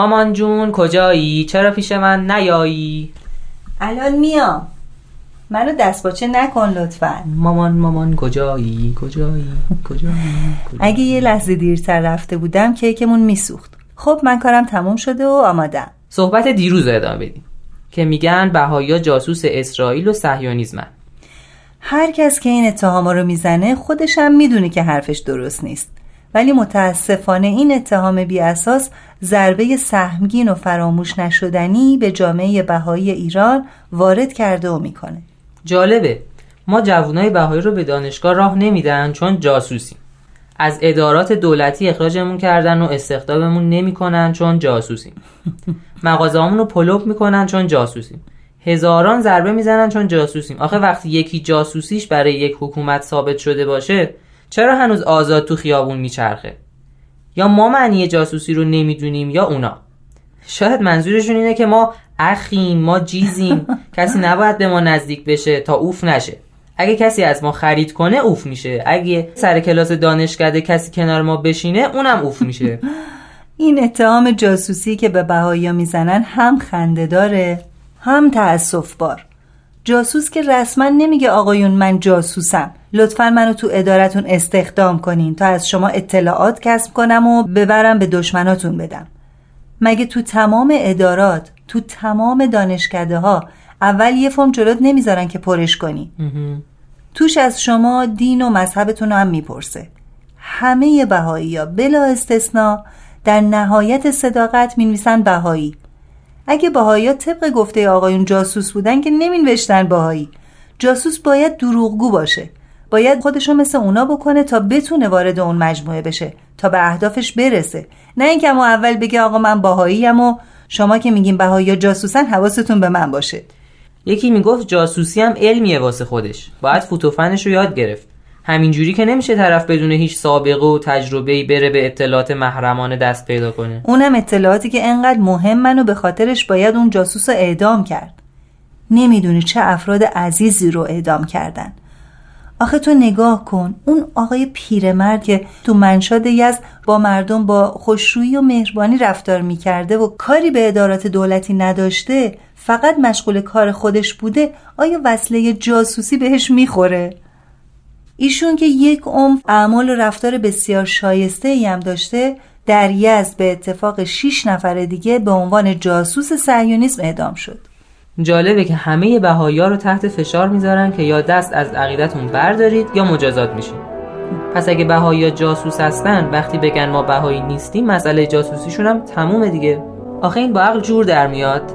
مامان جون کجایی؟ چرا پیش من نیایی؟ الان میام منو دستباچه نکن لطفا مامان مامان کجایی؟ کجایی؟ کجایی؟ اگه یه لحظه دیرتر رفته بودم کیکمون میسوخت خب من کارم تموم شده و آمادم صحبت دیروز رو ادامه بدیم که میگن بهایا جاسوس اسرائیل و صهیونیسمن هر کس که این اتهاما رو می‌زنه خودش هم می‌دونه که حرفش درست نیست ولی متاسفانه این اتهام بی اساس ضربه سهمگین و فراموش نشدنی به جامعه بهایی ایران وارد کرده و می‌کنه. جالبه. ما جوانای بهایی رو به دانشگاه راه نمیدن چون جاسوسیم. از ادارات دولتی اخراجمون کردن و استخداممون نمی‌کنن چون جاسوسیم. مغازه‌هامون رو پلوب می‌کنن چون جاسوسیم. هزاران ضربه می‌زنن چون جاسوسیم. آخه وقتی یکی جاسوسیش برای یک حکومت ثابت شده باشه چرا هنوز آزاد تو خیابون میچرخه؟ یا ما معنی جاسوسی رو نمی‌دونیم یا اونا؟ شاید منظورشون اینه که ما اخیم ما جیزیم. کسی نباید به ما نزدیک بشه تا اوف نشه. اگه کسی از ما خرید کنه اوف میشه. اگه سر کلاس دانشکده کسی کنار ما بشینه اونم اوف میشه. این اتهام جاسوسی که به بهایی می‌زنن هم خنده داره هم تأصف بار. جاسوس که رسما نمیگه آقایون من جاسوسم. لطفا منو تو ادارتون استخدام کنین تا از شما اطلاعات کسب کنم و ببرم به دشمناتون بدم. مگه تو تمام ادارات تو تمام دانشکده ها اول یه فرم جلوت نمی‌ذارن که پرش کنی؟ توش از شما دین و مذهبتون هم می‌پرسه. همه بهایی ها بلا استثنا در نهایت صداقت می‌نویسن بهایی. اگه بهایی ها طبق گفته آقایون جاسوس بودن که نمینوشتن بهایی. جاسوس باید دروغگو باشه. باید خودشو مثل اونا بکنه تا بتونه وارد اون مجموعه بشه تا به اهدافش برسه. نه اینکه ما اول بگه آقا من باهاییم و شما که میگین بهایی جاسوسن حواستون به من باشه. یکی می‌گفت جاسوسی هم علمیه واسه خودش. باید فوتوفنش رو یاد گرفت. همینجوری که نمیشه طرف بدون هیچ سابقه و تجربه بره به اطلاعات محرمانه دست پیدا کنه. اونم اطلاعاتی که انقدر مهمن و به خاطرش باید اون جاسوس رو اعدام کرد. نمی‌دونی چه افراد عزیزی رو اعدام کردن. آخه تو نگاه کن اون آقای پیرمرد که تو منشاد یزد با مردم با خوشرویی و مهربانی رفتار می‌کرده و کاری به ادارات دولتی نداشته فقط مشغول کار خودش بوده آیا وصله جاسوسی بهش می‌خوره؟ ایشون که یک عمر اعمال و رفتار بسیار شایسته ای هم داشته در یزد به اتفاق 6 نفر دیگه به عنوان جاسوس صهیونیسم اعدام شد. جالبه که همه بهایا رو تحت فشار می‌ذارن که یا دست از عقیدتون بردارید یا مجازات میشین. پس اگه بهایا جاسوس هستن وقتی بگن ما بهایی نیستیم مسئله جاسوسیشون هم تمومه دیگه. آخه این با عقل جور در میاد.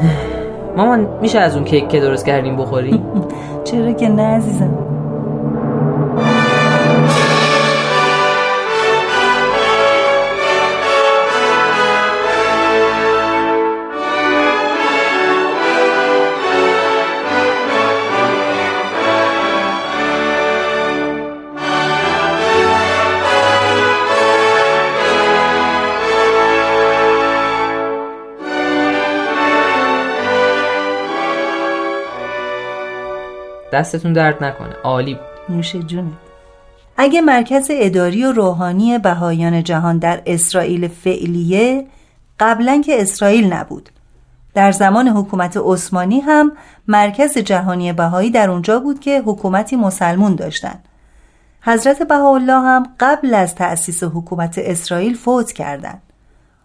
مامان میشه از اون کیک که درست کردیم بخوری؟ چرا که نه عزیزم. دستتون درد نکنه. عالی نوش جونه اگه مرکز اداری و روحانی بهایان جهان در اسرائیل فعلیه قبلا که اسرائیل نبود. در زمان حکومت عثمانی هم مرکز جهانی بهایی در اونجا بود که حکومتی مسلمون داشتن. حضرت بهاءالله هم قبل از تأسیس حکومت اسرائیل فوت کردند.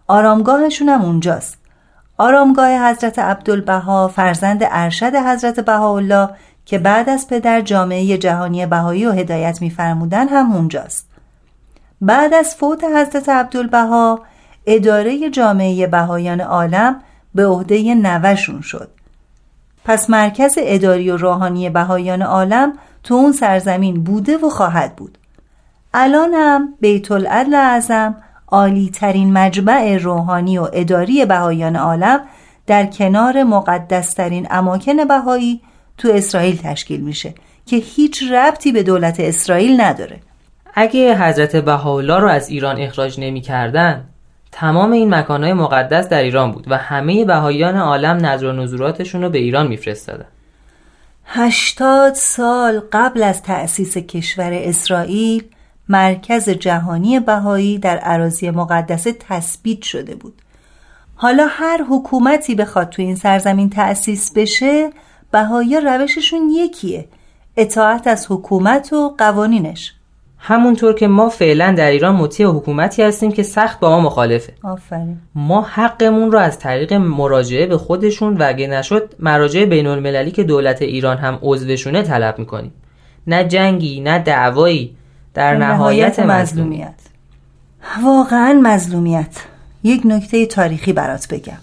آرامگاهشون هم اونجاست. آرامگاه حضرت عبدالبها فرزند ارشد حضرت بهاءالله که بعد از پدر جامعه جهانی بهایی و هدایت میفرمودن هم اونجاست. بعد از فوت حضرت عبدالبها اداره جامعه بهایان عالم به عهده نوشون شد. پس مرکز اداری و روحانی بهایان عالم تو اون سرزمین بوده و خواهد بود. الان هم بیت العدل اعظم عالی ترین مجمع روحانی و اداری بهایان عالم در کنار مقدسترین اماکن بهایی تو اسرائیل تشکیل میشه که هیچ ربطی به دولت اسرائیل نداره. اگه حضرت بهاءالله رو از ایران اخراج نمی‌کردن تمام این مکانهای مقدس در ایران بود و همه بهاییان عالم نظر و نظوراتشون رو به ایران میفرستادن. هشتاد سال قبل از تأسیس کشور اسرائیل مرکز جهانی بهایی در عراضی مقدسه تثبیت شده بود. حالا هر حکومتی بخواد تو این سرزمین تأسیس بشه بهایی روششون یکیه. اطاعت از حکومت و قوانینش. همونطور که ما فعلا در ایران مطیع حکومتی هستیم که سخت با ما مخالفه. آفرین. ما حقمون رو از طریق مراجعه به خودشون و اگه نشد مراجعه بین المللی که دولت ایران هم عضوشونه طلب می‌کنیم. نه جنگی نه دعوایی در نهایت مظلومیت. واقعا مظلومیت. یک نکته تاریخی برات بگم.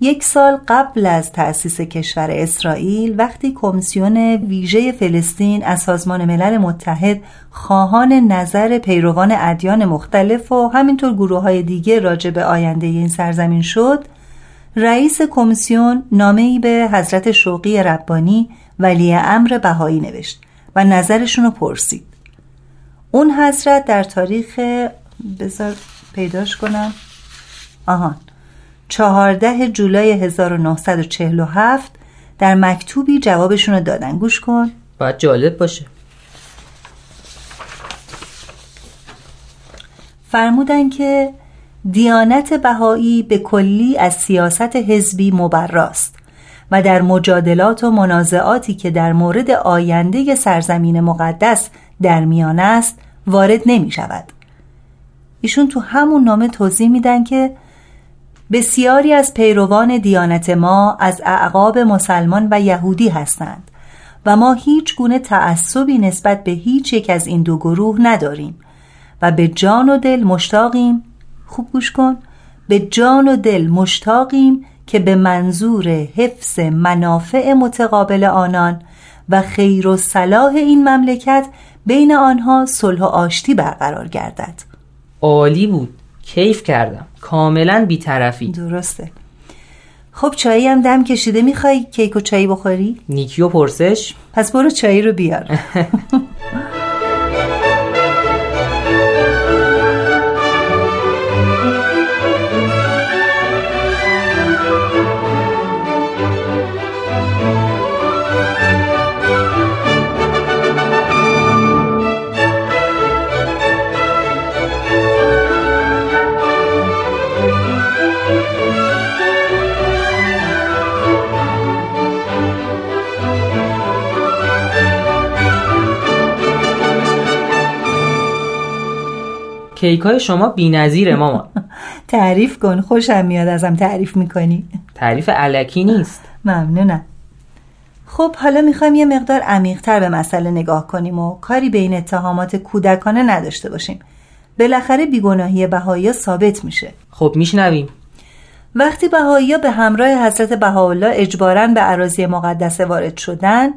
یک سال قبل از تأسیس کشور اسرائیل وقتی کمیسیون ویژه فلسطین از سازمان ملل متحد خواهان نظر پیروان ادیان مختلف و همینطور گروه های دیگه راجع به آینده این سرزمین شد رئیس کمیسیون نامه‌ای به حضرت شوقی ربانی ولی امر بهایی نوشت و نظرشون رو پرسید. اون حضرت در تاریخ بذار پیداش کنم. آهان 14 جولای 1947 در مکتوبی جوابشون رو دادن. گوش کن. باید جالب باشه. فرمودن که دیانت بهایی به کلی از سیاست حزبی مبراست و در مجادلات و منازعاتی که در مورد آینده سرزمین مقدس در میان است وارد نمی شود. ایشون تو همون نامه توضیح میدن که بسیاری از پیروان دیانت ما از اعقاب مسلمان و یهودی هستند و ما هیچ گونه تعصبی نسبت به هیچ یک از این دو گروه نداریم و به جان و دل مشتاقیم. خوب گوش کن. به جان و دل مشتاقیم که به منظور حفظ منافع متقابل آنان و خیر و صلاح این مملکت بین آنها صلح و آشتی برقرار گردد. عالی بود. کیف کردم. کاملا بیطرفی. درسته. خب چایی هم دم کشیده می‌خوای؟ کیک و چایی بخوری؟ نیکیو پرسش. پس برو چایی رو بیار. کیک های شما بی نظیره ماما. تعریف کن خوشم میاد ازم تعریف می‌کنی. تعریف علکی نیست. ممنونم. خب حالا می‌خوایم یه مقدار عمیقتر به مسئله نگاه کنیم و کاری به این اتهامات کودکانه نداشته باشیم. بالاخره بیگناهی بهایی ثابت میشه. خب میشنویم. وقتی بهایی به همراه حضرت بهاءالله اجبارا به عراضی مقدسه وارد شدن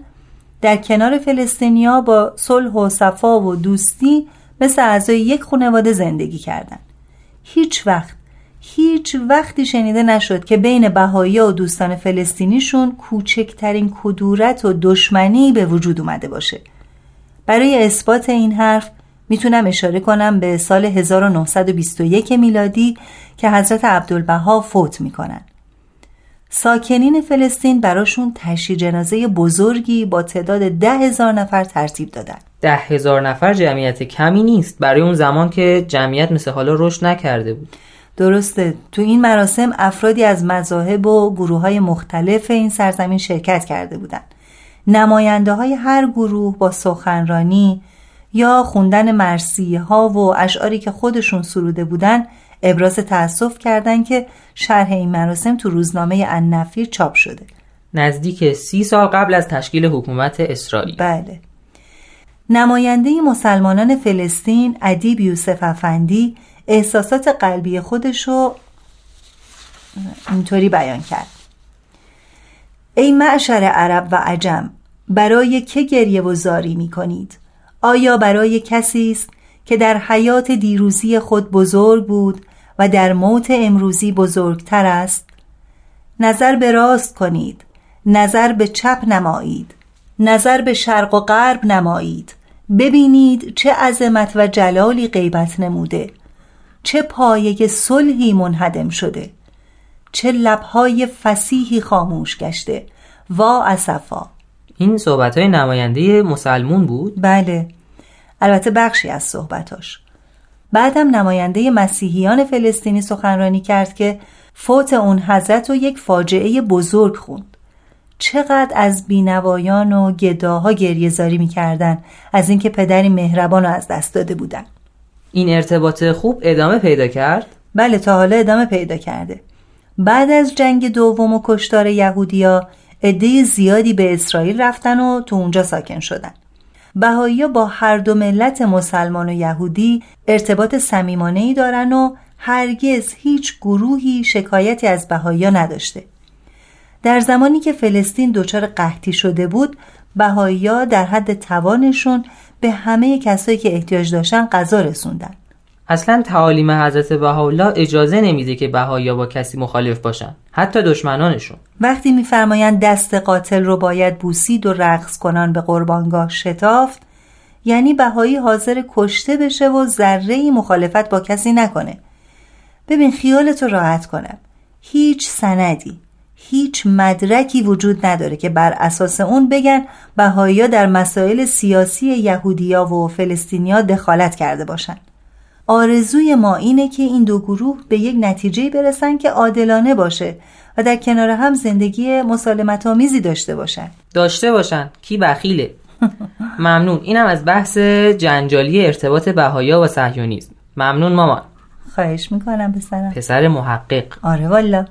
در کنار فلسطینیا با صلح و صفا و دوستی مثل اعضای یک خانواده زندگی کردند. هیچ وقت هیچ وقتی شنیده نشد که بین بهایی و دوستان فلسطینیشون کوچکترین کدورت و دشمنی به وجود اومده باشه. برای اثبات این حرف می‌تونم اشاره کنم به سال 1921 میلادی که حضرت عبدالبها فوت می‌کنن. ساکنین فلسطین براشون تشییع جنازه بزرگی با تعداد ده هزار نفر ترتیب دادن. ده هزار نفر جمعیت کمی نیست. برای اون زمان که جمعیت مثل حالا رشد نکرده بود. درسته. تو این مراسم افرادی از مذاهب و گروه های مختلف این سرزمین شرکت کرده بودند. نماینده های هر گروه با سخنرانی یا خوندن مرسیه ها و اشعاری که خودشون سروده بودن ابراز تأسف کردند که شرح این مراسم تو روزنامه النفیر چاپ شده. نزدیک سی سال قبل از تشکیل حکومت اسرائیل. بله. نماینده مسلمانان فلسطین ادیب یوسف افندی احساسات قلبی خودشو اینطوری بیان کرد ای معشر عرب و عجم برای که گریه و زاری می کنید؟ آیا برای کسی است که در حیات دیروزی خود بزرگ بود و در موت امروزی بزرگتر است؟ نظر به راست کنید نظر به چپ نمایید نظر به شرق و غرب نمایید ببینید چه عظمت و جلالی غیبت نموده. چه پایه صلحی منهدم شده. چه لبهای فسیحی خاموش گشته. وا اسفا این صحبت های نماینده مسلمون بود؟ بله. البته بخشی از صحبتاش. بعدم نماینده مسیحیان فلسطینی سخنرانی کرد که فوت اون حضرت رو یک فاجعه بزرگ خوند. چقدر از بینوایان و گداها گریه زاری می‌کردن از اینکه پدری مهربان رو از دست داده بودن. این ارتباط خوب ادامه پیدا کرد؟ بله تا حالا ادامه پیدا کرده. بعد از جنگ دوم و کشتار یهودیا عده زیادی به اسرائیل رفتن و تو اونجا ساکن شدن. بهایی با هر دو ملت مسلمان و یهودی ارتباط صمیمانه ای دارن و هرگز هیچ گروهی شکایتی از بهایی نداشته. در زمانی که فلسطین دچار قحطی شده بود بهایی در حد توانشون به همه کسایی که احتیاج داشتن غذا رسوندن. اصلا تعالیم حضرت بهاءالله اجازه نمیده که بهایی با کسی مخالف باشن حتی دشمنانشون. وقتی میفرمایند دست قاتل رو باید بوسید و رقص کنان به قربانگاه شتافت یعنی بهایی حاضر کشته بشه و ذره مخالفت با کسی نکنه. ببین خیالتو راحت کنم. هیچ سندی. هیچ مدرکی وجود نداره که بر اساس اون بگن بهایی در مسائل سیاسی یهودیا و فلسطینیا دخالت کرده باشن. آرزوی ما اینه که این دو گروه به یک نتیجه برسن که عادلانه باشه و در کنار هم زندگی مسالمت آمیزی داشته باشن. داشته باشن. کی بخیله؟ ممنون. اینم از بحث جنجالی ارتباط بهایا و صهیونیسم. ممنون مامان. خواهش می‌کنم پسرم. پسر محقق. آره والا.